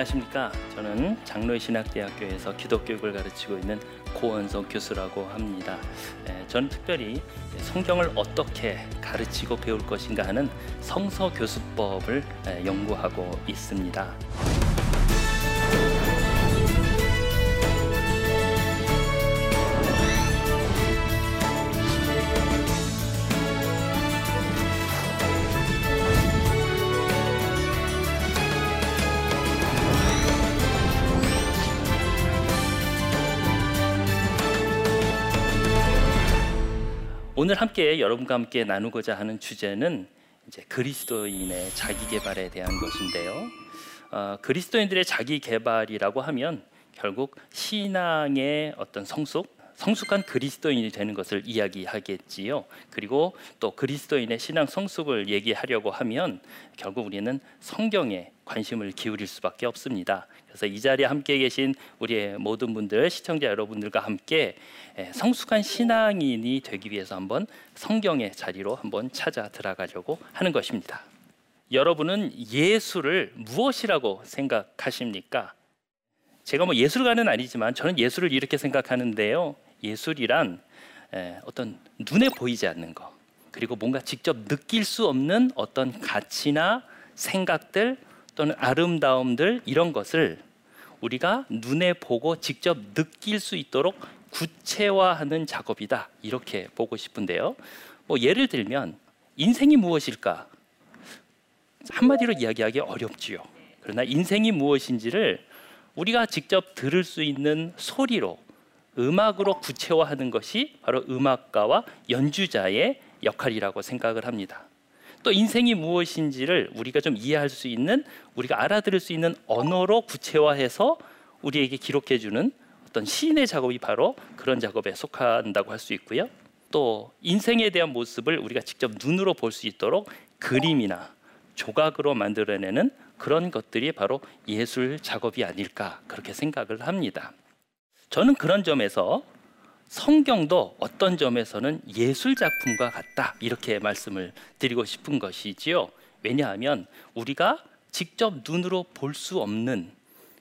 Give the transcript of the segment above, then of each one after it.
안녕하십니까. 저는 장로의 신학대학교에서 기독교육을 가르치고 있는 고원석 교수라고 합니다. 에, 저는 특별히 성경을 어떻게 가르치고 배울 것인가 하는 성서 교수법을 에, 연구하고 있습니다. 오늘 함께 여러분과 함께 나누고자 하는 주제는 이제 그리스도인의 자기 개발에 대한 것인데요. 어, 그리스도인들의 자기 개발이라고 하면 결국 신앙의 어떤 성숙, 성숙한 그리스도인이 되는 것을 이야기하겠지요. 그리고 또 그리스도인의 신앙 성숙을 얘기하려고 하면 결국 우리는 성경에 관심을 기울일 수밖에 없습니다. 그래서 이 자리에 함께 계신 우리의 모든 분들, 시청자 여러분들과 함께 성숙한 신앙인이 되기 위해서 한번 성경의 자리로 한번 찾아 들어가려고 하는 것입니다. 여러분은 예수를 무엇이라고 생각하십니까? 제가 뭐 예술가는 아니지만 저는 예술을 이렇게 생각하는데요. 예술이란 어떤 눈에 보이지 않는 것 그리고 뭔가 직접 느낄 수 없는 어떤 가치나 생각들 또는 아름다움들 이런 것을 우리가 눈에 보고 직접 느낄 수 있도록 구체화하는 작업이다 이렇게 보고 싶은데요. 뭐 예를 들면 인생이 무엇일까 한마디로 이야기하기 어렵지요. 그러나 인생이 무엇인지를 우리가 직접 들을 수 있는 소리로 음악으로 구체화하는 것이 바로 음악가와 연주자의 역할이라고 생각을 합니다. 또 인생이 무엇인지를 우리가 좀 이해할 수 있는 우리가 알아들을 수 있는 언어로 구체화해서 우리에게 기록해 주는 어떤 시인의 작업이 바로 그런 작업에 속한다고 할 수 있고요. 또 인생에 대한 모습을 우리가 직접 눈으로 볼 수 있도록 그림이나 조각으로 만들어내는 그런 것들이 바로 예술 작업이 아닐까 그렇게 생각을 합니다. 저는 그런 점에서 성경도 어떤 점에서는 예술 작품과 같다 이렇게 말씀을 드리고 싶은 것이지요. 왜냐하면 우리가 직접 눈으로 볼 수 없는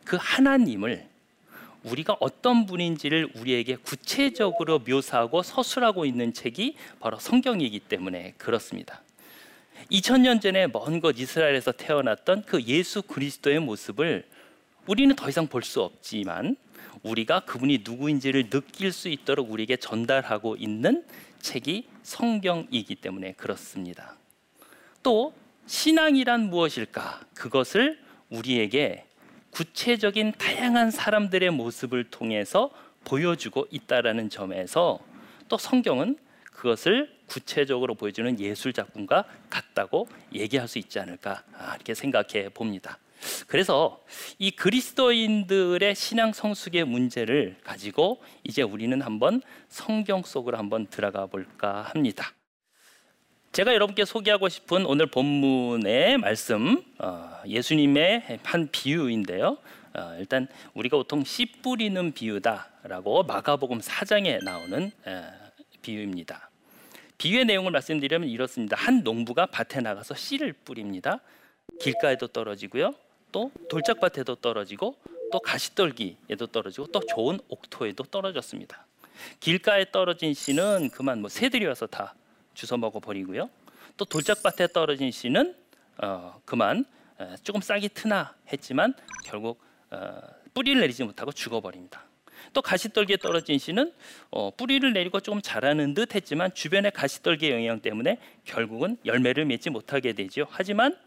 그 하나님을 우리가 어떤 분인지를 우리에게 구체적으로 묘사하고 서술하고 있는 책이 바로 성경이기 때문에 그렇습니다. 2000년 전에 먼 곳 이스라엘에서 태어났던 그 예수 그리스도의 모습을 우리는 더 이상 볼 수 없지만 우리가 그분이 누구인지를 느낄 수 있도록 우리에게 전달하고 있는 책이 성경이기 때문에 그렇습니다. 또 신앙이란 무엇일까? 그것을 우리에게 구체적인 다양한 사람들의 모습을 통해서 보여주고 있다라는 점에서 또 성경은 그것을 구체적으로 보여주는 예술 작품과 같다고 얘기할 수 있지 않을까 아, 이렇게 생각해 봅니다. 그래서 이 그리스도인들의 신앙 성숙의 문제를 가지고 이제 우리는 한번 성경 속으로 한번 들어가 볼까 합니다. 제가 여러분께 소개하고 싶은 오늘 본문의 말씀 어, 예수님의 한 비유인데요. 어, 일단 우리가 보통 씨 뿌리는 비유다라고 마가복음 4장에 나오는 에, 비유입니다. 비유의 내용을 말씀드리면 이렇습니다. 한 농부가 밭에 나가서 씨를 뿌립니다. 길가에도 떨어지고요. 또 돌짝밭에도 떨어지고 또 가시떨기에도 떨어지고 또 좋은 옥토에도 떨어졌습니다. 길가에 떨어진 씨는 그만 뭐 새들이 와서 다 주워 먹어 버리고요. 또 돌짝밭에 떨어진 씨는 어, 그만 어, 조금 싹이 트나 했지만 결국 어, 뿌리를 내리지 못하고 죽어버립니다. 또 가시떨기에 떨어진 씨는 어, 뿌리를 내리고 조금 자라는 듯 했지만 주변의 가시떨기 영향 때문에 결국은 열매를 맺지 못하게 되죠. 하지만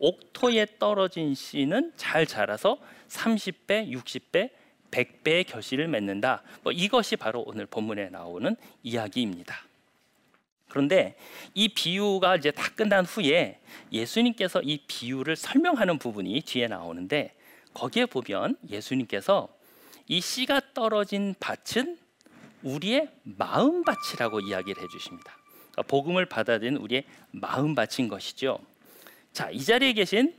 옥토에 떨어진 씨는 잘 자라서 30배, 60배, 100배의 결실을 맺는다. 뭐 이것이 바로 오늘 본문에 나오는 이야기입니다. 그런데 이 비유가 이제 다 끝난 후에 예수님께서 이 비유를 설명하는 부분이 뒤에 나오는데 거기에 보면 예수님께서 이 씨가 떨어진 밭은 우리의 마음 밭이라고 이야기를 해주십니다. 그러니까 복음을 받아들인 우리의 마음 밭인 것이죠. 자, 이 자리에 계신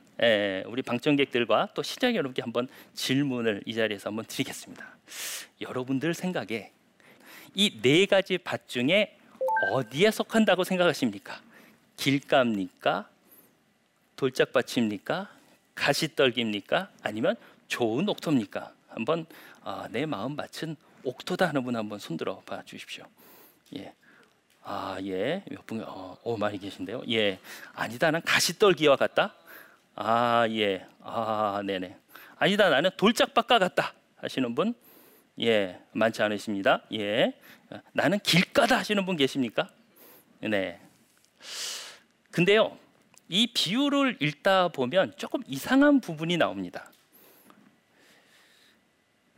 우리 방청객들과 또 시장 여러분께 한번 질문을 이 자리에서 한번 드리겠습니다. 여러분들 생각에 이 네 가지 밭 중에 어디에 속한다고 생각하십니까? 길가입니까? 돌짝밭입니까? 가시떨기입니까? 아니면 좋은 옥토입니까? 한번 아, 내 마음 맞춘 옥토다 하는 분 한번 손들어 봐 주십시오. 예. 아, 예. 몇 분, 어, 어, 많이 계신데요. 예. 아니다, 난 가시떨기와 같다. 아, 예. 아, 네네. 아니다, 나는 돌짝박과 같다. 하시는 분, 예, 많지 않으십니다. 예. 나는 길가다 하시는 분 계십니까? 네. 근데요, 이 비유를 읽다 보면 조금 이상한 부분이 나옵니다.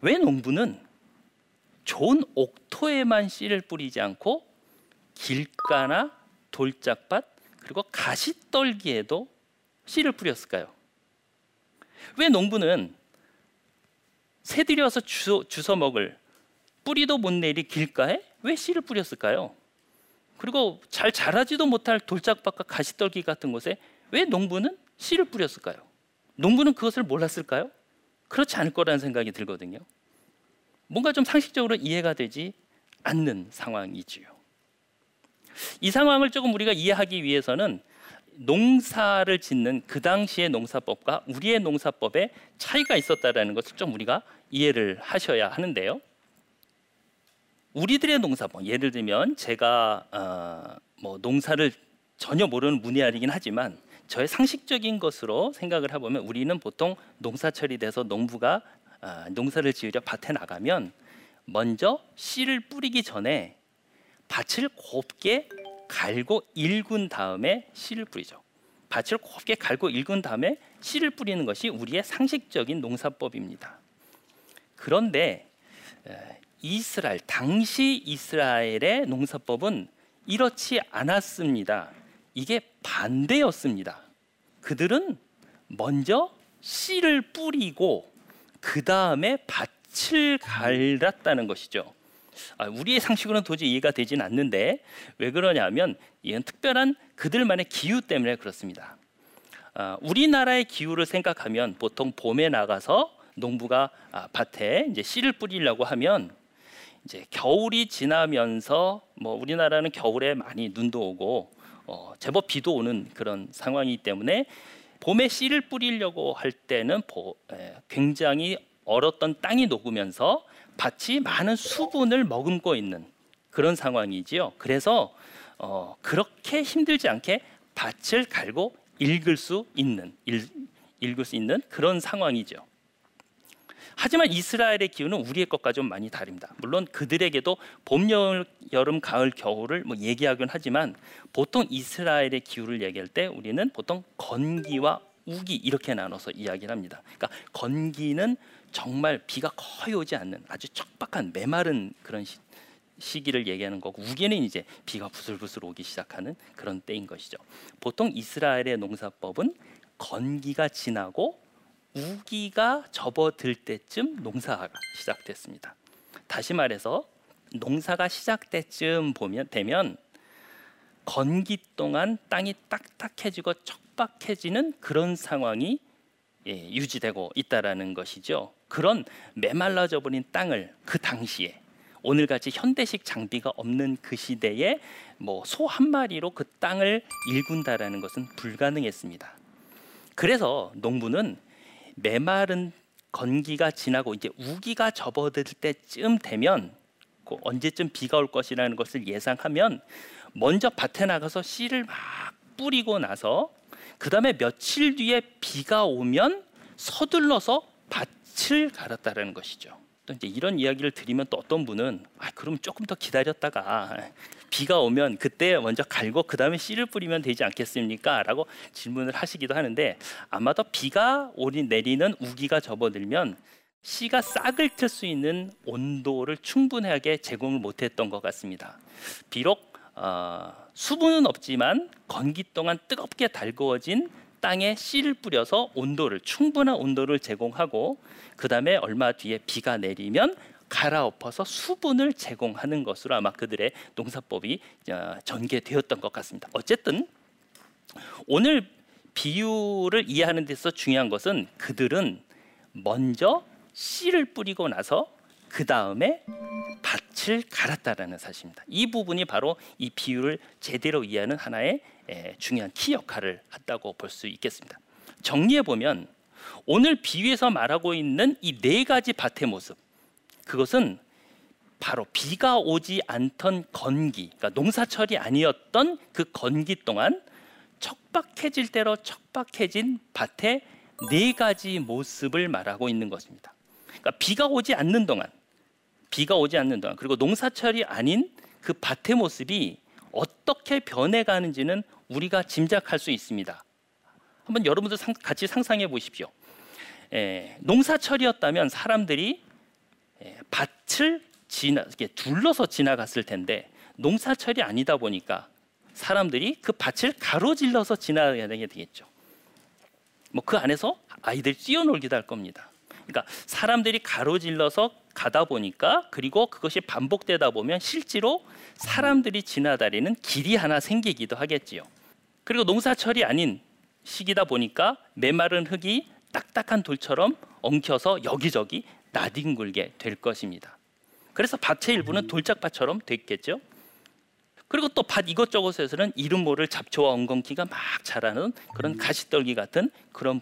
왜 농부는 좋은 옥토에만 씨를 뿌리지 않고 길가나 돌짝밭 그리고 가시떨기에도 씨를 뿌렸을까요? 왜 농부는 새들이어서 주워, 주워 먹을 뿌리도 못 내리 길가에 왜 씨를 뿌렸을까요? 그리고 잘 자라지도 못할 돌짝밭과 가시떨기 같은 곳에 왜 농부는 씨를 뿌렸을까요? 농부는 그것을 몰랐을까요? 그렇지 않을 거라는 생각이 들거든요. 뭔가 좀 상식적으로 이해가 되지 않는 상황이지요. 이 상황을 조금 우리가 이해하기 위해서는 농사를 짓는 그 당시의 농사법과 우리의 농사법에 차이가 있었다라는 것을 좀 우리가 이해를 하셔야 하는데요. 우리들의 농사법, 예를 들면 제가 어, 뭐 농사를 전혀 모르는 문외한이긴 하지만 저의 상식적인 것으로 생각을 해보면 우리는 보통 농사철이 돼서 농부가 어, 농사를 지으려 밭에 나가면 먼저 씨를 뿌리기 전에 밭을 곱게 갈고 일군 다음에 씨를 뿌리죠. 밭을 곱게 갈고 일군 다음에 씨를 뿌리는 것이 우리의 상식적인 농사법입니다. 그런데 이스라엘 당시 이스라엘의 농사법은 이렇지 않았습니다. 이게 반대였습니다. 그들은 먼저 씨를 뿌리고 그 다음에 밭을 갈았다는 것이죠. 아, 우리의 상식으로는 도저히 이해가 되진 않는데 왜 그러냐면 이건 특별한 그들만의 기후 때문에 그렇습니다. 아, 우리나라의 기후를 생각하면 보통 봄에 나가서 농부가 아, 밭에 이제 씨를 뿌리려고 하면 이제 겨울이 지나면서 뭐 우리나라는 겨울에 많이 눈도 오고 어, 제법 비도 오는 그런 상황이기 때문에 봄에 씨를 뿌리려고 할 때는 보, 에, 굉장히 얼었던 땅이 녹으면서 밭이 많은 수분을 머금고 있는 그런 상황이지요. 그래서 어, 그렇게 힘들지 않게 밭을 갈고 읽을 수 있는 읽, 읽을 수 있는 그런 상황이죠. 하지만 이스라엘의 기후는 우리의 것과 좀 많이 다릅니다. 물론 그들에게도 봄, 여름, 여름, 가을, 겨울을 뭐 얘기하긴 하지만 보통 이스라엘의 기후를 얘기할 때 우리는 보통 건기와 우기 이렇게 나눠서 이야기를 합니다. 그러니까 건기는 정말 비가 거의 오지 않는 아주 척박한 메마른 그런 시, 시기를 얘기하는 거고 우기는 이제 비가 부슬부슬 오기 시작하는 그런 때인 것이죠. 보통 이스라엘의 농사법은 건기가 지나고 우기가 접어들 때쯤 농사가 시작됐습니다. 다시 말해서 농사가 시작때쯤 보면 되면 건기 동안 땅이 딱딱해지고 척박해지는 그런 상황이 예, 유지되고 있다라는 것이죠. 그런 메말라져 버린 땅을 그 당시에 오늘같이 현대식 장비가 없는 그 시대에 뭐 소 한 마리로 그 땅을 일군다라는 것은 불가능했습니다. 그래서 농부는 메마른 건기가 지나고 이제 우기가 접어들 때쯤 되면 그 언제쯤 비가 올 것이라는 것을 예상하면 먼저 밭에 나가서 씨를 막 뿌리고 나서 그 다음에 며칠 뒤에 비가 오면 서둘러서 밭 을 갈았다라는 것이죠. 또 이제 이런 이야기를 드리면 또 어떤 분은 아 그럼 조금 더 기다렸다가 비가 오면 그때 먼저 갈고 그 다음에 씨를 뿌리면 되지 않겠습니까?라고 질문을 하시기도 하는데 아마도 비가 오리 내리는 우기가 접어들면 씨가 싹을 틀 수 있는 온도를 충분하게 제공을 못했던 것 같습니다. 비록 어, 수분은 없지만 건기 동안 뜨겁게 달구어진 땅에 씨를 뿌려서 온도를 충분한 온도를 제공하고 그 다음에 얼마 뒤에 비가 내리면 갈아엎어서 수분을 제공하는 것으로 아마 그들의 농사법이 어, 전개되었던 것 같습니다. 어쨌든 오늘 비유를 이해하는 데서 중요한 것은 그들은 먼저 씨를 뿌리고 나서 그 다음에 밭을 갈았다라는 사실입니다. 이 부분이 바로 이 비유를 제대로 이해하는 하나의 중요한 키 역할을 했다고 볼 수 있겠습니다. 정리해 보면 오늘 비유에서 말하고 있는 이 네 가지 밭의 모습 그것은 바로 비가 오지 않던 건기, 그러니까 농사철이 아니었던 그 건기 동안 척박해질 대로 척박해진 밭의 네 가지 모습을 말하고 있는 것입니다. 그러니까 비가 오지 않는 동안, 비가 오지 않는 동안, 그리고 농사철이 아닌 그 밭의 모습이 어떻게 변해가는지는 우리가 짐작할 수 있습니다. 한번 여러분들 같이 상상해 보십시오. 에, 농사철이었다면 사람들이 에, 밭을 지나 둘러서 지나갔을 텐데 농사철이 아니다 보니까 사람들이 그 밭을 가로질러서 지나가야 되겠죠. 뭐 그 안에서 아이들이 뛰어놀기도 할 겁니다. 그러니까 사람들이 가로질러서 가다 보니까 그리고 그것이 반복되다 보면 실제로 사람들이 지나다니는 길이 하나 생기기도 하겠지요. 그리고 농사철이 아닌 시기다 보니까 메마른 흙이 딱딱한 돌처럼 엉켜서 여기저기 나뒹굴게 될 것입니다. 그래서 밭의 일부는 돌짝밭처럼 됐겠죠. 그리고 또 밭 이것저것에서는 이름 모를 잡초와 엉겅퀴가 막 자라는 그런 가시떨기 같은 그런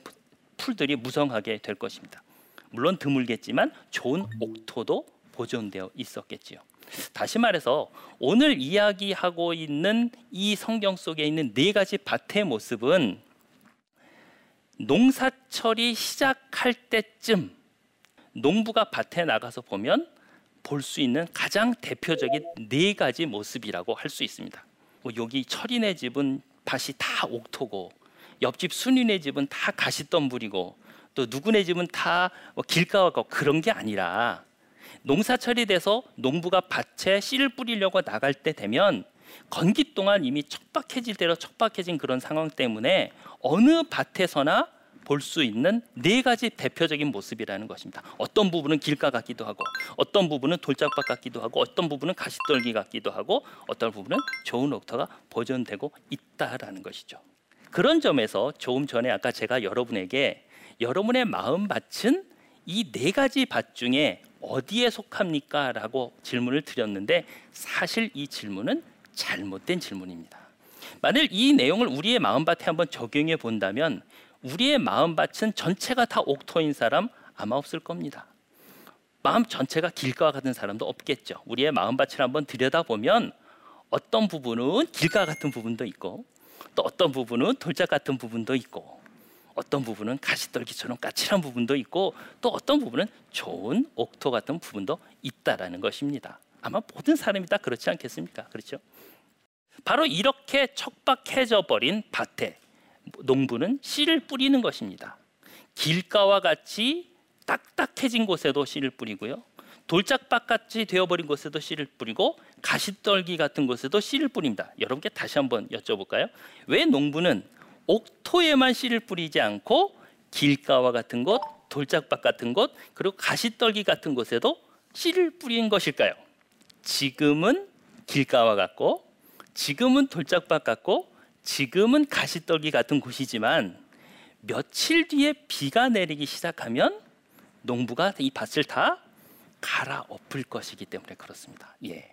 풀들이 무성하게 될 것입니다. 물론 드물겠지만 좋은 옥토도 보존되어 있었겠지요. 다시 말해서 오늘 이야기하고 있는 이 성경 속에 있는 네 가지 밭의 모습은 농사철이 시작할 때쯤 농부가 밭에 나가서 보면 볼 수 있는 가장 대표적인 네 가지 모습이라고 할 수 있습니다. 뭐 여기 철이네 집은 밭이 다 옥토고 옆집 순이네 집은 다 가시덤불이고 또 누구네 집은 다 뭐 길가고 그런 게 아니라 농사철이 돼서 농부가 밭에 씨를 뿌리려고 나갈 때 되면 건기 동안 이미 척박해질 대로 척박해진 그런 상황 때문에 어느 밭에서나 볼 수 있는 네 가지 대표적인 모습이라는 것입니다. 어떤 부분은 길가 같기도 하고, 어떤 부분은 돌짝밭 같기도 하고, 어떤 부분은 가시떨기 같기도 하고, 어떤 부분은 좋은 옥터가 보존되고 있다라는 것이죠. 그런 점에서 조금 전에 아까 제가 여러분에게 여러분의 마음 밭은 이 네 가지 밭 중에 어디에 속합니까? 라고 질문을 드렸는데 사실 이 질문은 잘못된 질문입니다. 만일 이 내용을 우리의 마음밭에 한번 적용해 본다면 우리의 마음밭은 전체가 다 옥토인 사람 아마 없을 겁니다. 마음 전체가 길가와 같은 사람도 없겠죠. 우리의 마음밭을 한번 들여다보면 어떤 부분은 길가 같은 부분도 있고 또 어떤 부분은 돌짝 같은 부분도 있고 어떤 부분은 가시떨기처럼 까칠한 부분도 있고 또 어떤 부분은 좋은 옥토 같은 부분도 있다라는 것입니다. 아마 모든 사람이 다 그렇지 않겠습니까? 그렇죠? 바로 이렇게 척박해져 버린 밭에 농부는 씨를 뿌리는 것입니다. 길가와 같이 딱딱해진 곳에도 씨를 뿌리고요. 돌짝밭 같이 되어버린 곳에도 씨를 뿌리고 가시떨기 같은 곳에도 씨를 뿌립니다. 여러분께 다시 한번 여쭤볼까요? 왜 농부는 옥토에만 씨를 뿌리지 않고 길가와 같은 곳, 돌짝밭 같은 곳, 그리고 가시떨기 같은 곳에도 씨를 뿌린 것일까요? 지금은 길가와 같고, 지금은 돌짝밭 같고, 지금은 가시떨기 같은 곳이지만 며칠 뒤에 비가 내리기 시작하면 농부가 이 밭을 다 갈아엎을 것이기 때문에 그렇습니다. 예.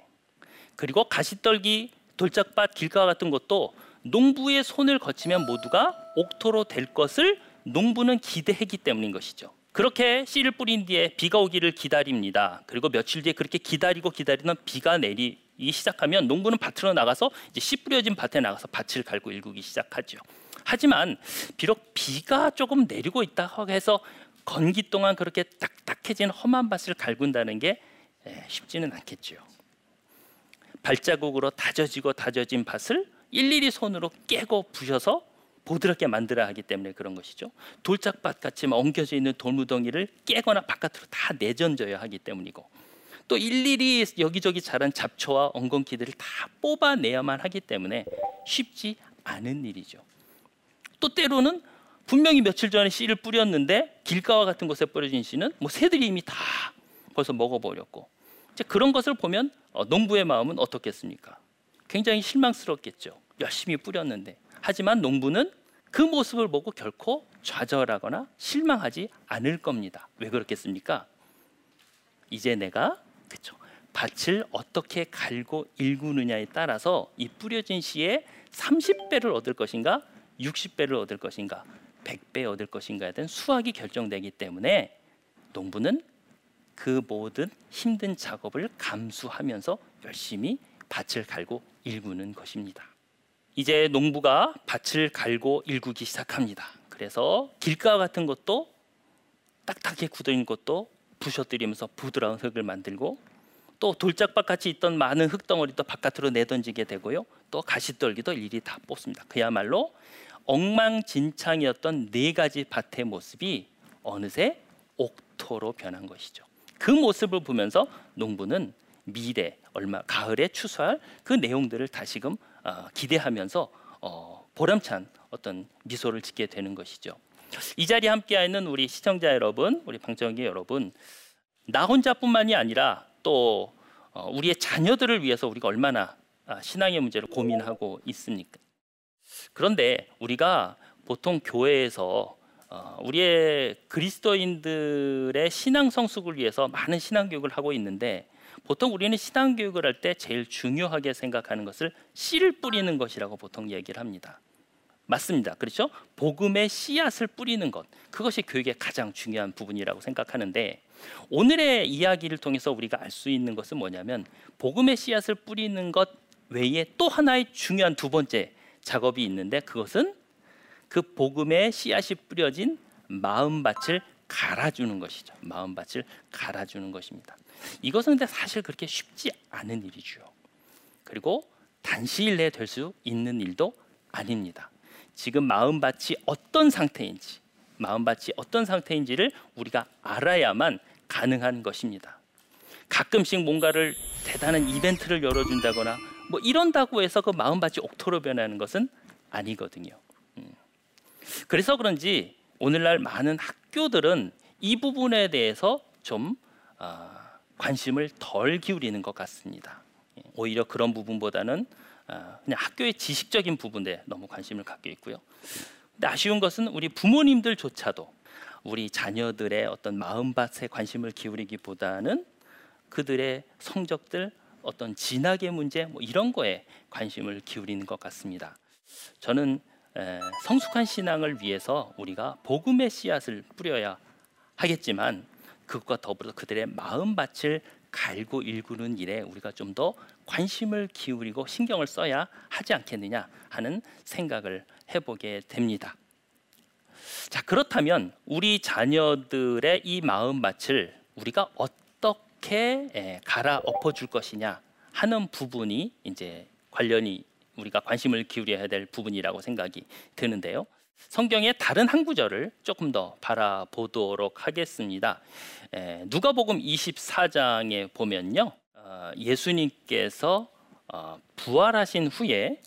그리고 가시떨기, 돌짝밭, 길가 같은 것도 농부의 손을 거치면 모두가 옥토로 될 것을 농부는 기대했기 때문인 것이죠. 그렇게 씨를 뿌린 뒤에 비가 오기를 기다립니다. 그리고 며칠 뒤에 그렇게 기다리고 기다리는 비가 내리기 시작하면 농부는 밭으로 나가서 이제 씨 뿌려진 밭에 나가서 밭을 갈고 일구기 시작하죠. 하지만 비록 비가 조금 내리고 있다 해서 건기 동안 그렇게 딱딱해진 험한 밭을 갈군다는 게 쉽지는 않겠죠. 발자국으로 다져지고 다져진 밭을 일일이 손으로 깨고 부셔서 보드럽게 만들어야 하기 때문에 그런 것이죠. 돌짝밭 같이 엉겨져 있는 돌무덩이를 깨거나 바깥으로 다 내던져야 하기 때문이고 또 일일이 여기저기 자란 잡초와 엉겅퀴들을 다 뽑아내야만 하기 때문에 쉽지 않은 일이죠. 또 때로는 분명히 며칠 전에 씨를 뿌렸는데 길가와 같은 곳에 뿌려진 씨는 뭐 새들이 이미 다 벌써 먹어버렸고 이제 그런 것을 보면 어, 농부의 마음은 어떻겠습니까? 굉장히 실망스럽겠죠. 열심히 뿌렸는데. 하지만 농부는 그 모습을 보고 결코 좌절하거나 실망하지 않을 겁니다. 왜 그렇겠습니까? 이제 내가 그렇죠. 밭을 어떻게 갈고 일구느냐에 따라서 이 뿌려진 씨의 30배를 얻을 것인가, 60배를 얻을 것인가, 100배 얻을 것인가에 대한 수학이 결정되기 때문에 농부는 그 모든 힘든 작업을 감수하면서 열심히 밭을 갈고 일구는 것입니다. 이제 농부가 밭을 갈고 일구기 시작합니다. 그래서 길가 같은 것도 딱딱하게 굳어있는 것도 부셔뜨리면서 부드러운 흙을 만들고 또 돌짝밭 같이 있던 많은 흙덩어리도 바깥으로 내던지게 되고요. 또 가시떨기도 일일이 다 뽑습니다. 그야말로 엉망진창이었던 네 가지 밭의 모습이 어느새 옥토로 변한 것이죠. 그 모습을 보면서 농부는 미래 얼마 가을에 추수할 그 내용들을 다시금 어, 기대하면서 어, 보람찬 어떤 미소를 짓게 되는 것이죠. 이 자리에 함께하 있는 우리 시청자 여러분, 우리 방청객 여러분, 나 혼자뿐만이 아니라 또 어, 우리의 자녀들을 위해서 우리가 얼마나 아, 신앙의 문제를 고민하고 있습니까? 그런데 우리가 보통 교회에서 어, 우리의 그리스도인들의 신앙 성숙을 위해서 많은 신앙 교육을 하고 있는데 보통 우리는 신앙 교육을 할 때 제일 중요하게 생각하는 것을 씨를 뿌리는 것이라고 보통 얘기를 합니다. 맞습니다. 그렇죠? 복음의 씨앗을 뿌리는 것. 그것이 교육의 가장 중요한 부분이라고 생각하는데 오늘의 이야기를 통해서 우리가 알 수 있는 것은 뭐냐면 복음의 씨앗을 뿌리는 것 외에 또 하나의 중요한 두 번째 작업이 있는데 그것은 그 복음의 씨앗이 뿌려진 마음밭을 갈아주는 것이죠. 마음밭을 갈아주는 것입니다. 이것은 근데 사실 그렇게 쉽지 않은 일이죠. 그리고 단시일 내에 될 수 있는 일도 아닙니다. 지금 마음밭이 어떤 상태인지, 마음밭이 어떤 상태인지를 우리가 알아야만 가능한 것입니다. 가끔씩 뭔가를 대단한 이벤트를 열어준다거나 뭐 이런다고 해서 그 마음밭이 옥토로 변하는 것은 아니거든요. 음. 그래서 그런지 오늘날 많은 학교들은 이 부분에 대해서 좀 어, 관심을 덜 기울이는 것 같습니다. 예, 오히려 그런 부분보다는 어, 그냥 학교의 지식적인 부분에 너무 관심을 갖고 있고요. 근데 아쉬운 것은 우리 부모님들조차도 우리 자녀들의 어떤 마음밭에 관심을 기울이기보다는 그들의 성적들 어떤 진학의 문제 뭐 이런 거에 관심을 기울이는 것 같습니다. 저는 에, 성숙한 신앙을 위해서 우리가 복음의 씨앗을 뿌려야 하겠지만 그것과 더불어 그들의 마음밭을 갈고 일구는 일에 우리가 좀 더 관심을 기울이고 신경을 써야 하지 않겠느냐 하는 생각을 해보게 됩니다. 자 그렇다면 우리 자녀들의 이 마음밭을 우리가 어떻게 갈아 엎어 줄 것이냐 하는 부분이 이제 관련이 우리가 관심을 기울여야 될 부분이라고 생각이 드는데요. 성경의 다른 한 구절을 조금 더 바라보도록 하겠습니다. 에, 누가복음 24장에 보면요, 어, 예수님께서 어, 부활하신 후에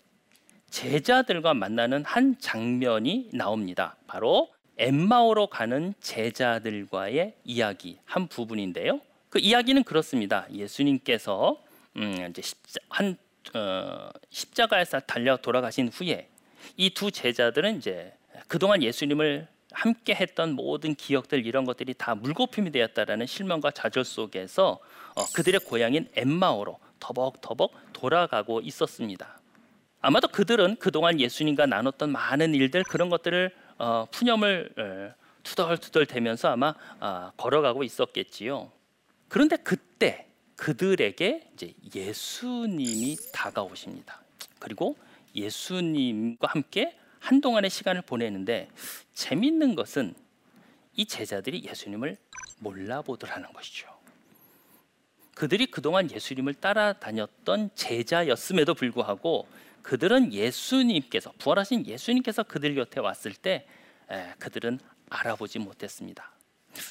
제자들과 만나는 한 장면이 나옵니다. 바로 엠마오로 가는 제자들과의 이야기 한 부분인데요. 그 이야기는 그렇습니다. 예수님께서 음, 이제 십자, 한 어, 십자가에서 달려 돌아가신 후에 이 두 제자들은 이제 그동안 예수님을 함께 했던 모든 기억들 이런 것들이 다 물거품이 되었다라는 실망과 좌절 속에서 어, 그들의 고향인 엠마오로 터벅터벅 돌아가고 있었습니다. 아마도 그들은 그동안 예수님과 나눴던 많은 일들 그런 것들을 어, 푸념을 어, 투덜투덜 대면서 아마 어, 걸어가고 있었겠지요. 그런데 그때 그들에게 이제 예수님이 다가오십니다. 그리고 예수님과 함께 한동안의 시간을 보내는데 재밌는 것은 이 제자들이 예수님을 몰라보더라는 것이죠. 그들이 그동안 예수님을 따라다녔던 제자였음에도 불구하고 그들은 예수님께서 부활하신 예수님께서 그들 곁에 왔을 때 에, 그들은 알아보지 못했습니다.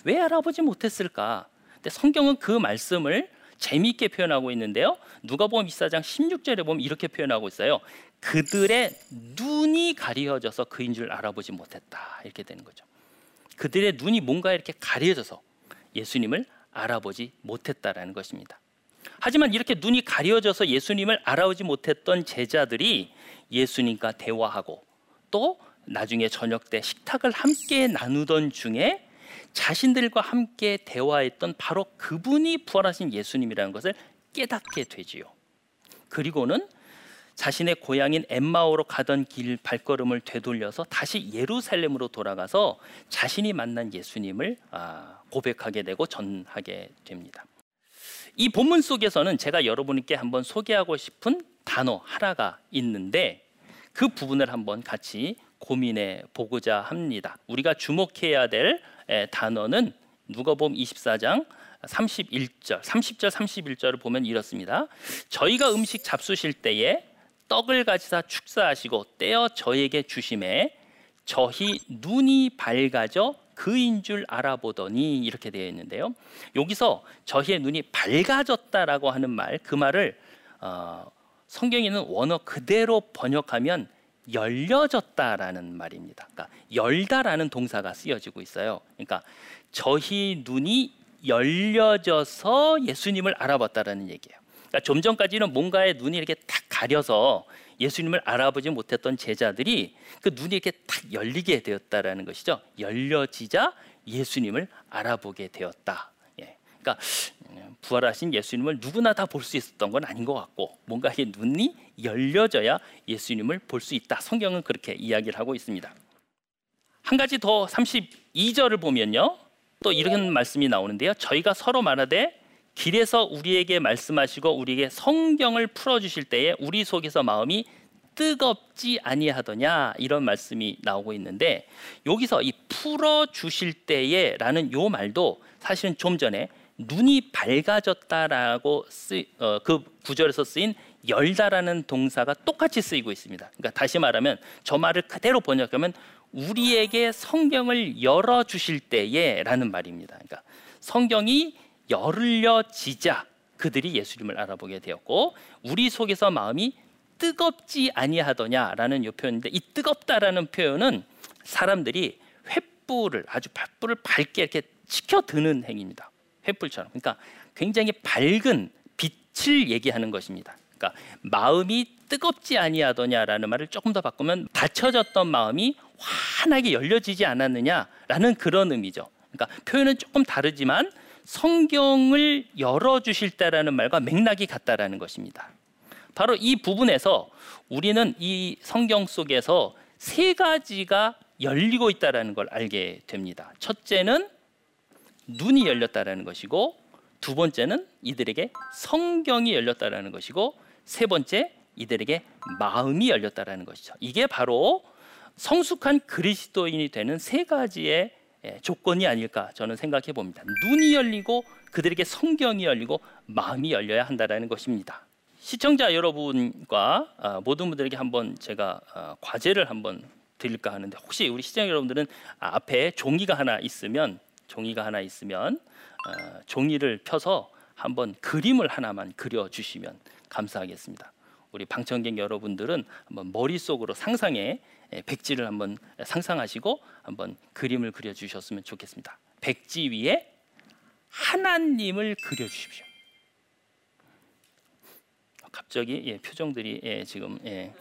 왜 알아보지 못했을까? 근데 성경은 그 말씀을 재미있게 표현하고 있는데요. 누가복음 24장 16절에 보면 이렇게 표현하고 있어요. 그들의 눈이 가려져서 그인 줄 알아보지 못했다. 이렇게 되는 거죠. 그들의 눈이 뭔가 이렇게 가려져서 예수님을 알아보지 못했다라는 것입니다. 하지만 이렇게 눈이 가려져서 예수님을 알아보지 못했던 제자들이 예수님과 대화하고 또 나중에 저녁 때 식탁을 함께 나누던 중에 자신들과 함께 대화했던 바로 그분이 부활하신 예수님이라는 것을 깨닫게 되지요. 그리고는 자신의 고향인 엠마오로 가던 길 발걸음을 되돌려서 다시 예루살렘으로 돌아가서 자신이 만난 예수님을 아, 고백하게 되고 전하게 됩니다. 이 본문 속에서는 제가 여러분께 한번 소개하고 싶은 단어 하나가 있는데 그 부분을 한번 같이 고민해 보고자 합니다. 우리가 주목해야 될 단어는 누가복음 24장 31절, 30절, 31절을 보면 이렇습니다. 저희가 음식 잡수실 때에 떡을 가지사 축사하시고 떼어 저에게 주심에 저희 눈이 밝아져 그인 줄 알아보더니 이렇게 되어 있는데요. 여기서 저희의 눈이 밝아졌다라고 하는 말, 그 말을 어, 성경에는 원어 그대로 번역하면 열려졌다라는 말입니다. 그러니까 열다라는 동사가 쓰여지고 있어요. 그러니까 저희 눈이 열려져서 예수님을 알아봤다라는 얘기예요. 그러니까 좀 전까지는 뭔가에 눈이 이렇게 딱 가려서 예수님을 알아보지 못했던 제자들이 그 눈이 이렇게 딱 열리게 되었다라는 것이죠. 열려지자 예수님을 알아보게 되었다. 예. 그러니까 부활하신 예수님을 누구나 다 볼 수 있었던 건 아닌 것 같고 뭔가 이 눈이 열려져야 예수님을 볼 수 있다. 성경은 그렇게 이야기를 하고 있습니다. 한 가지 더 32절을 보면요. 또 이런 말씀이 나오는데요. 저희가 서로 말하되 길에서 우리에게 말씀하시고 우리에게 성경을 풀어 주실 때에 우리 속에서 마음이 뜨겁지 아니하더냐 이런 말씀이 나오고 있는데 여기서 이 풀어 주실 때에라는 요 말도 사실은 좀 전에 눈이 밝아졌다라고 쓰, 어, 그 구절에서 쓰인 열다라는 동사가 똑같이 쓰이고 있습니다. 그러니까 다시 말하면 저 말을 그대로 번역하면 우리에게 성경을 열어 주실 때에라는 말입니다. 그러니까 성경이 열려지자 그들이 예수님을 알아보게 되었고 우리 속에서 마음이 뜨겁지 아니하더냐라는 요 표현인데 이 뜨겁다라는 표현은 사람들이 횃불을 아주 횃불을 밝게 이렇게 치켜 드는 행위입니다. 횃불처럼. 그러니까 굉장히 밝은 빛을 얘기하는 것입니다. 그러니까 마음이 뜨겁지 아니하더냐라는 말을 조금 더 바꾸면 닫혀졌던 마음이 환하게 열려지지 않았느냐라는 그런 의미죠. 그러니까 표현은 조금 다르지만 성경을 열어 주실 때라는 말과 맥락이 같다라는 것입니다. 바로 이 부분에서 우리는 이 성경 속에서 세 가지가 열리고 있다라는 걸 알게 됩니다. 첫째는 눈이 열렸다라는 것이고 두 번째는 이들에게 성경이 열렸다라는 것이고 세 번째 이들에게 마음이 열렸다라는 것이죠. 이게 바로 성숙한 그리스도인이 되는 세 가지의 예, 조건이 아닐까 저는 생각해 봅니다. 눈이 열리고 그들에게 성경이 열리고 마음이 열려야 한다라는 것입니다. 시청자 여러분과 아, 모든 분들에게 한번 제가 아, 과제를 한번 드릴까 하는데 혹시 우리 시청자 여러분들은 앞에 종이가 하나 있으면 종이가 하나 있으면 아, 종이를 펴서 한번 그림을 하나만 그려 주시면 감사하겠습니다. 우리 방청객 여러분들은 한번 머릿속으로 상상해 예, 백지를 한번 상상하시고 한번 그림을 그려 주셨으면 좋겠습니다. 백지 위에 하나님을 그려 주십시오. 갑자기 예, 표정들이 예, 지금 예.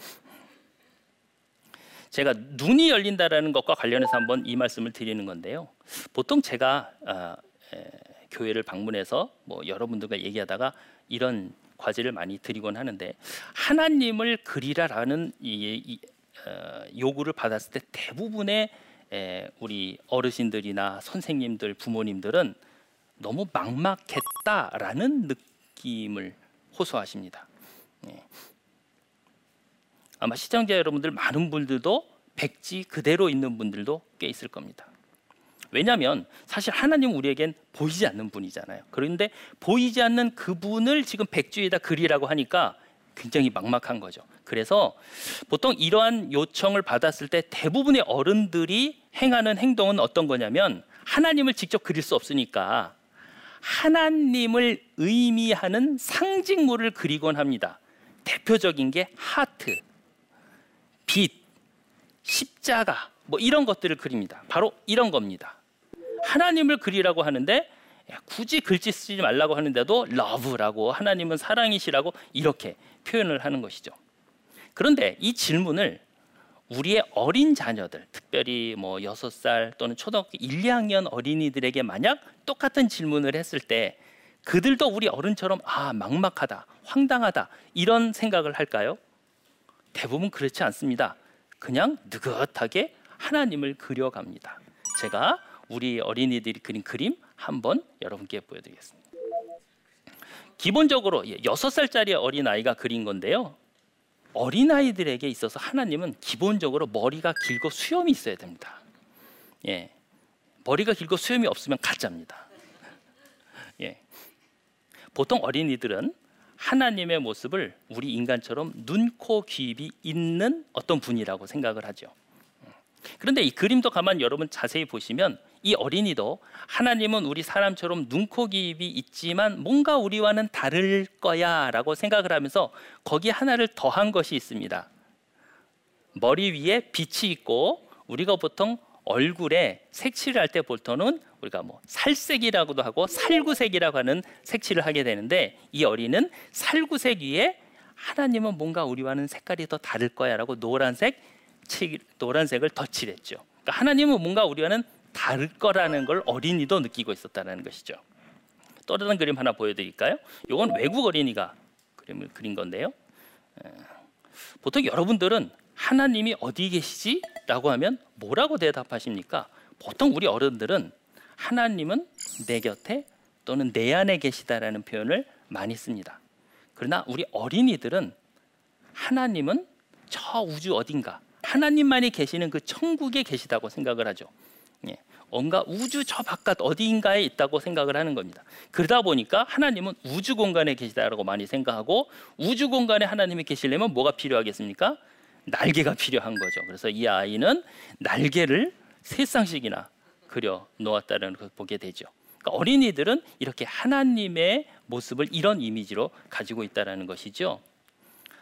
제가 눈이 열린다라는 것과 관련해서 한번 이 말씀을 드리는 건데요. 보통 제가 아, 에, 교회를 방문해서 뭐 여러분들과 얘기하다가 이런 과제를 많이 드리곤 하는데 하나님을 그리라라는 이, 이, 어, 요구를 받았을 때 대부분의 에, 우리 어르신들이나 선생님들, 부모님들은 너무 막막했다라는 느낌을 호소하십니다. 예. 아마 시청자 여러분들 많은 분들도 백지 그대로 있는 분들도 꽤 있을 겁니다. 왜냐하면 사실 하나님 우리에겐 보이지 않는 분이잖아요. 그런데 보이지 않는 그분을 지금 백주에다 그리라고 하니까 굉장히 막막한 거죠. 그래서 보통 이러한 요청을 받았을 때 대부분의 어른들이 행하는 행동은 어떤 거냐면 하나님을 직접 그릴 수 없으니까 하나님을 의미하는 상징물을 그리곤 합니다. 대표적인 게 하트, 빛, 십자가 뭐 이런 것들을 그립니다. 바로 이런 겁니다. 하나님을 그리라고 하는데 굳이 글씨 쓰지 말라고 하는데도 러브라고 하나님은 사랑이시라고 이렇게 표현을 하는 것이죠. 그런데 이 질문을 우리의 어린 자녀들, 특별히 뭐 여섯 살 또는 초등학교 1, 2학년 어린이들에게 만약 똑같은 질문을 했을 때 그들도 우리 어른처럼 아 막막하다, 황당하다 이런 생각을 할까요? 대부분 그렇지 않습니다. 그냥 느긋하게 하나님을 그려갑니다. 제가 우리 어린이들이 그린 그림 한번 여러분께 보여드리겠습니다. 기본적으로 예, 여섯 살짜리 어린 아이가 그린 건데요. 어린 아이들에게 있어서 하나님은 기본적으로 머리가 길고 수염이 있어야 됩니다. 예, 머리가 길고 수염이 없으면 가짜입니다. 예, 보통 어린이들은 하나님의 모습을 우리 인간처럼 눈, 코, 귀, 입이 있는 어떤 분이라고 생각을 하죠. 그런데 이 그림도 가만 여러분 자세히 보시면 이 어린이도 하나님은 우리 사람처럼 눈, 코, 귀, 입이 있지만 뭔가 우리와는 다를 거야라고 생각을 하면서 거기 하나를 더한 것이 있습니다. 머리 위에 빛이 있고 우리가 보통 얼굴에 색칠을 할 때 보통은 우리가 뭐 살색이라고도 하고 살구색이라고 하는 색칠을 하게 되는데 이 어린은 살구색 위에 하나님은 뭔가 우리와는 색깔이 더 다를 거야라고 노란색 노란색을 덧칠했죠. 그러니까 하나님은 뭔가 우리와는 다를 거라는 걸 어린이도 느끼고 있었다는 것이죠. 또 다른 그림 하나 보여드릴까요? 이건 외국 어린이가 그림을 그린 건데요. 보통 여러분들은 하나님이 어디 계시지? 라고 하면 뭐라고 대답하십니까? 보통 우리 어른들은 하나님은 내 곁에 또는 내 안에 계시다라는 표현을 많이 씁니다. 그러나 우리 어린이들은 하나님은 저 우주 어딘가 하나님만이 계시는 그 천국에 계시다고 생각을 하죠. 예. 뭔가 우주 저 바깥 어디인가에 있다고 생각을 하는 겁니다. 그러다 보니까 하나님은 우주 공간에 계시다라고 많이 생각하고 우주 공간에 하나님이 계시려면 뭐가 필요하겠습니까? 날개가 필요한 거죠. 그래서 이 아이는 날개를 세 쌍씩이나 그려 놓았다는 걸 보게 되죠. 그러니까 어린이들은 이렇게 하나님의 모습을 이런 이미지로 가지고 있다라는 것이죠.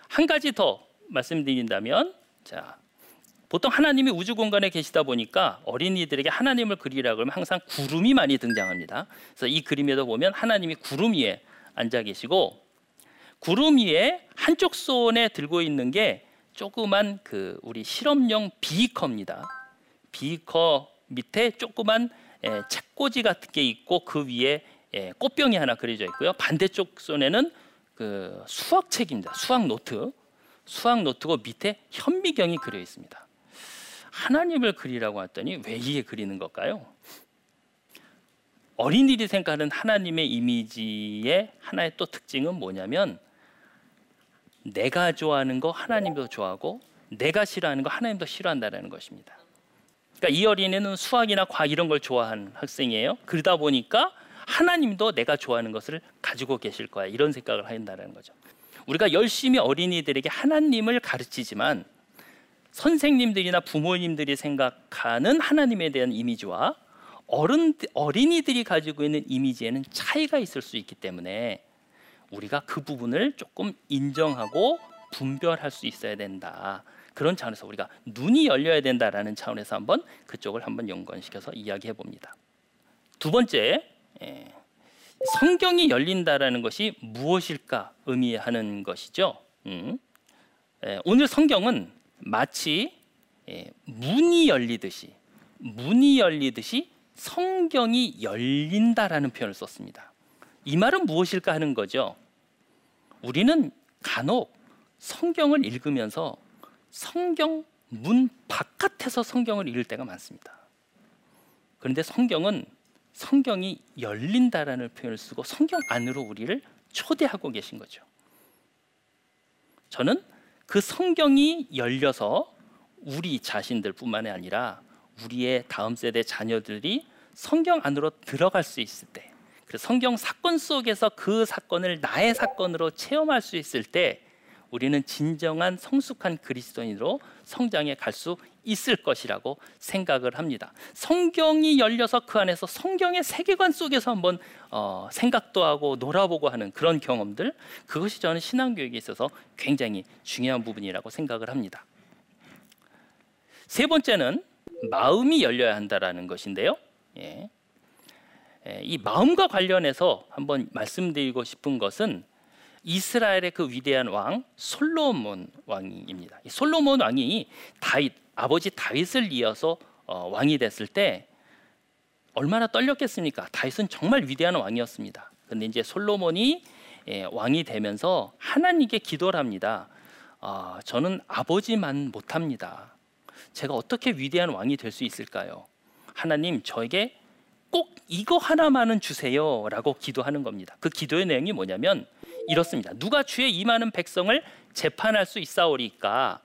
한 가지 더 말씀드린다면, 자 보통 하나님이 우주 공간에 계시다 보니까 어린이들에게 하나님을 그리라 그러면 항상 구름이 많이 등장합니다. 그래서 이 그림에도 보면 하나님이 구름 위에 앉아 계시고 구름 위에 한쪽 손에 들고 있는 게 조그만 그 우리 실험용 비커입니다. 비커 밑에 조그만 예, 책꽂이 같은 게 있고 그 위에 예, 꽃병이 하나 그려져 있고요. 반대쪽 손에는 그 수학책입니다. 수학 노트. 수학 노트고 밑에 현미경이 그려 있습니다. 하나님을 그리라고 했더니 왜 이게 그리는 걸까요? 어린이들이 생각하는 하나님의 이미지의 하나의 또 특징은 뭐냐면 내가 좋아하는 거 하나님도 좋아하고 내가 싫어하는 거 하나님도 싫어한다는 것입니다. 그러니까 이 어린이는 수학이나 과학 이런 걸 좋아하는 학생이에요. 그러다 보니까 하나님도 내가 좋아하는 것을 가지고 계실 거야 이런 생각을 한다는 거죠. 우리가 열심히 어린이들에게 하나님을 가르치지만 선생님들이나 부모님들이 생각하는 하나님에 대한 이미지와 어른 어린이들이 가지고 있는 이미지에는 차이가 있을 수 있기 때문에 우리가 그 부분을 조금 인정하고 분별할 수 있어야 된다. 그런 차원에서 우리가 눈이 열려야 된다라는 차원에서 한번 그쪽을 한번 연관시켜서 이야기해 봅니다. 두 번째, 예, 성경이 열린다라는 것이 무엇일까 의미하는 것이죠. 음. 예, 오늘 성경은 마치 예, 문이 열리듯이 문이 열리듯이 성경이 열린다라는 표현을 썼습니다. 이 말은 무엇일까 하는 거죠. 우리는 간혹 성경을 읽으면서 성경 문 바깥에서 성경을 읽을 때가 많습니다. 그런데 성경은 성경이 열린다라는 표현을 쓰고 성경 안으로 우리를 초대하고 계신 거죠. 저는 그 성경이 열려서 우리 자신들뿐만이 아니라 우리의 다음 세대 자녀들이 성경 안으로 들어갈 수 있을 때, 그 성경 사건 속에서 그 사건을 나의 사건으로 체험할 수 있을 때, 우리는 진정한 성숙한 그리스도인으로 성장해 갈 수 있을 것이라고 생각을 합니다. 성경이 열려서 그 안에서 성경의 세계관 속에서 한번 어, 생각도 하고 놀아보고 하는 그런 경험들 그것이 저는 신앙교육에 있어서 굉장히 중요한 부분이라고 생각을 합니다. 세 번째는 마음이 열려야 한다라는 것인데요. 예. 예이 마음과 관련해서 한번 말씀드리고 싶은 것은 이스라엘의 그 위대한 왕 솔로몬 왕입니다. 솔로몬 왕이 다윗 아버지 다윗을 이어서 어, 왕이 됐을 때 얼마나 떨렸겠습니까? 다윗은 정말 위대한 왕이었습니다. 근데 이제 솔로몬이 예, 왕이 되면서 하나님께 기도를 합니다. 아, 저는 아버지만 못합니다. 제가 어떻게 위대한 왕이 될 수 있을까요? 하나님 저에게 꼭 이거 하나만은 주세요라고 기도하는 겁니다. 그 기도의 내용이 뭐냐면 이렇습니다. 누가 주의 이 많은 백성을 재판할 수 있사오리까?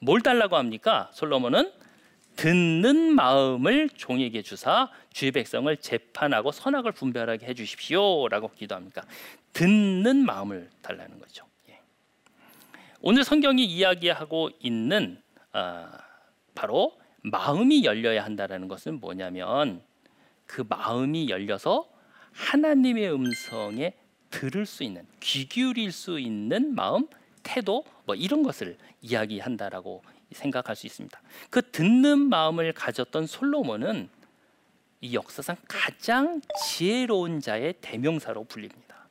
뭘 달라고 합니까? 솔로몬은 듣는 마음을 종에게 주사 주의 백성을 재판하고 선악을 분별하게 해주십시오라고 기도합니까? 듣는 마음을 달라는 거죠. 예. 오늘 성경이 이야기하고 있는 어, 바로 마음이 열려야 한다라는 것은 뭐냐면 그 마음이 열려서 하나님의 음성에 들을 수 있는 귀 기울일 수 있는 마음, 태도 뭐 이런 것을 이야기한다라고 생각할 수 있습니다. 그 듣는 마음을 가졌던 솔로몬은 이 역사상 가장 지혜로운 자의 대명사로 불립니다.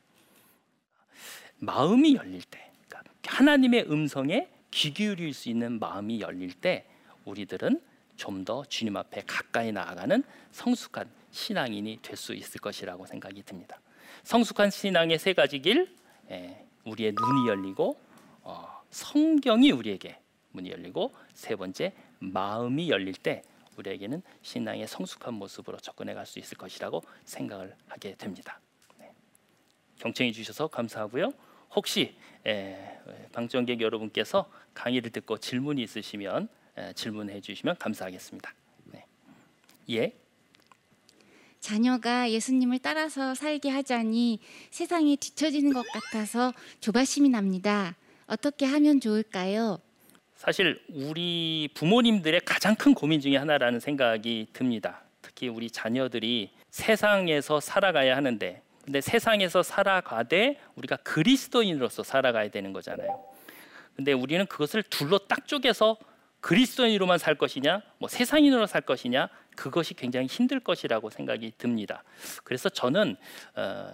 마음이 열릴 때, 그러니까 하나님의 음성에 귀 기울일 수 있는 마음이 열릴 때, 우리들은 좀 더 주님 앞에 가까이 나아가는 성숙한 신앙인이 될 수 있을 것이라고 생각이 듭니다. 성숙한 신앙의 세 가지 길, 예, 우리의 눈이 열리고 어, 성경이 우리에게 문이 열리고 세 번째 마음이 열릴 때 우리에게는 신앙의 성숙한 모습으로 접근해 갈 수 있을 것이라고 생각을 하게 됩니다. 네. 경청해 주셔서 감사하고요. 혹시 에, 방청객 여러분께서 강의를 듣고 질문이 있으시면 에, 질문해 주시면 감사하겠습니다. 네. 예. 자녀가 예수님을 따라서 살게 하자니 세상에 뒤처지는 것 같아서 조바심이 납니다. 어떻게 하면 좋을까요? 사실 우리 부모님들의 가장 큰 고민 중에 하나라는 생각이 듭니다. 특히 우리 자녀들이 세상에서 살아가야 하는데 근데 세상에서 살아가되 우리가 그리스도인으로서 살아가야 되는 거잖아요. 근데 우리는 그것을 둘로 딱 쪼개서 그리스도인으로만 살 것이냐, 뭐 세상인으로 살 것이냐, 그것이 굉장히 힘들 것이라고 생각이 듭니다. 그래서 저는 어,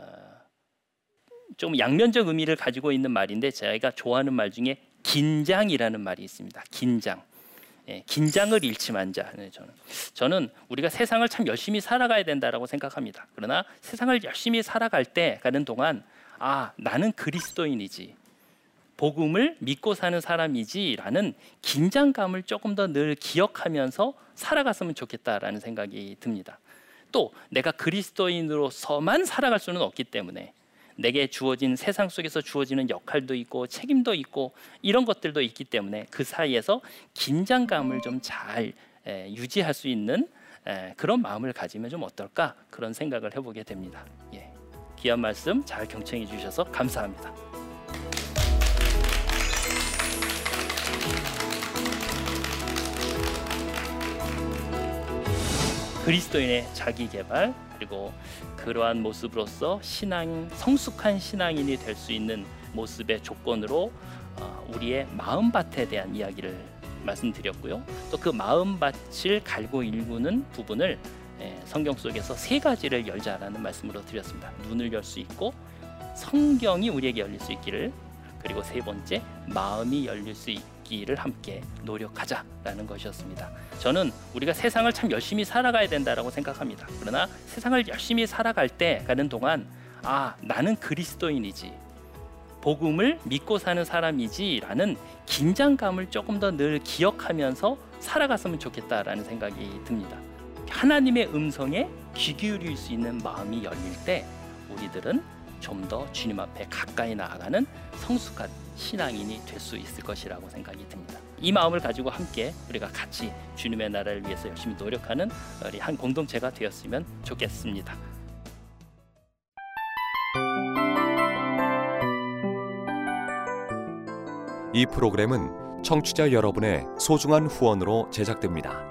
좀 양면적 의미를 가지고 있는 말인데 제가 좋아하는 말 중에 긴장이라는 말이 있습니다. 긴장. 예, 긴장을 잃지 만자. 네, 저는 저는 우리가 세상을 참 열심히 살아가야 된다라고 생각합니다. 그러나 세상을 열심히 살아갈 때 가는 동안 아 나는 그리스도인이지. 복음을 믿고 사는 사람이지라는 긴장감을 조금 더 늘 기억하면서 살아갔으면 좋겠다라는 생각이 듭니다. 또 내가 그리스도인으로서만 살아갈 수는 없기 때문에 내게 주어진 세상 속에서 주어지는 역할도 있고 책임도 있고 이런 것들도 있기 때문에 그 사이에서 긴장감을 좀 잘 유지할 수 있는 에, 그런 마음을 가지면 좀 어떨까 그런 생각을 해보게 됩니다. 예. 귀한 말씀 잘 경청해 주셔서 감사합니다. 그리스도인의 자기 개발 그리고 그러한 모습으로서 신앙 성숙한 신앙인이 될 수 있는 모습의 조건으로 어, 우리의 마음밭에 대한 이야기를 말씀드렸고요. 또 그 마음밭을 갈고 일구는 부분을 예, 성경 속에서 세 가지를 열자라는 말씀으로 드렸습니다. 눈을 열 수 있고 성경이 우리에게 열릴 수 있기를 그리고 세 번째 마음이 열릴 수 있 기를 함께 노력하자라는 것이었습니다. 저는 우리가 세상을 참 열심히 살아가야 된다라고 생각합니다. 그러나 세상을 열심히 살아갈 때 가는 동안 아 나는 그리스도인이지 복음을 믿고 사는 사람이지라는 긴장감을 조금 더 늘 기억하면서 살아갔으면 좋겠다라는 생각이 듭니다. 하나님의 음성에 귀 기울일 수 있는 마음이 열릴 때 우리들은 좀 더 주님 앞에 가까이 나아가는 성숙한 신앙인이 될 수 있을 것이라고 생각이 듭니다. 이 마음을 가지고 함께 우리가 같이 주님의 나라를 위해서 열심히 노력하는 우리 한 공동체가 되었으면 좋겠습니다. 이 프로그램은 청취자 여러분의 소중한 후원으로 제작됩니다.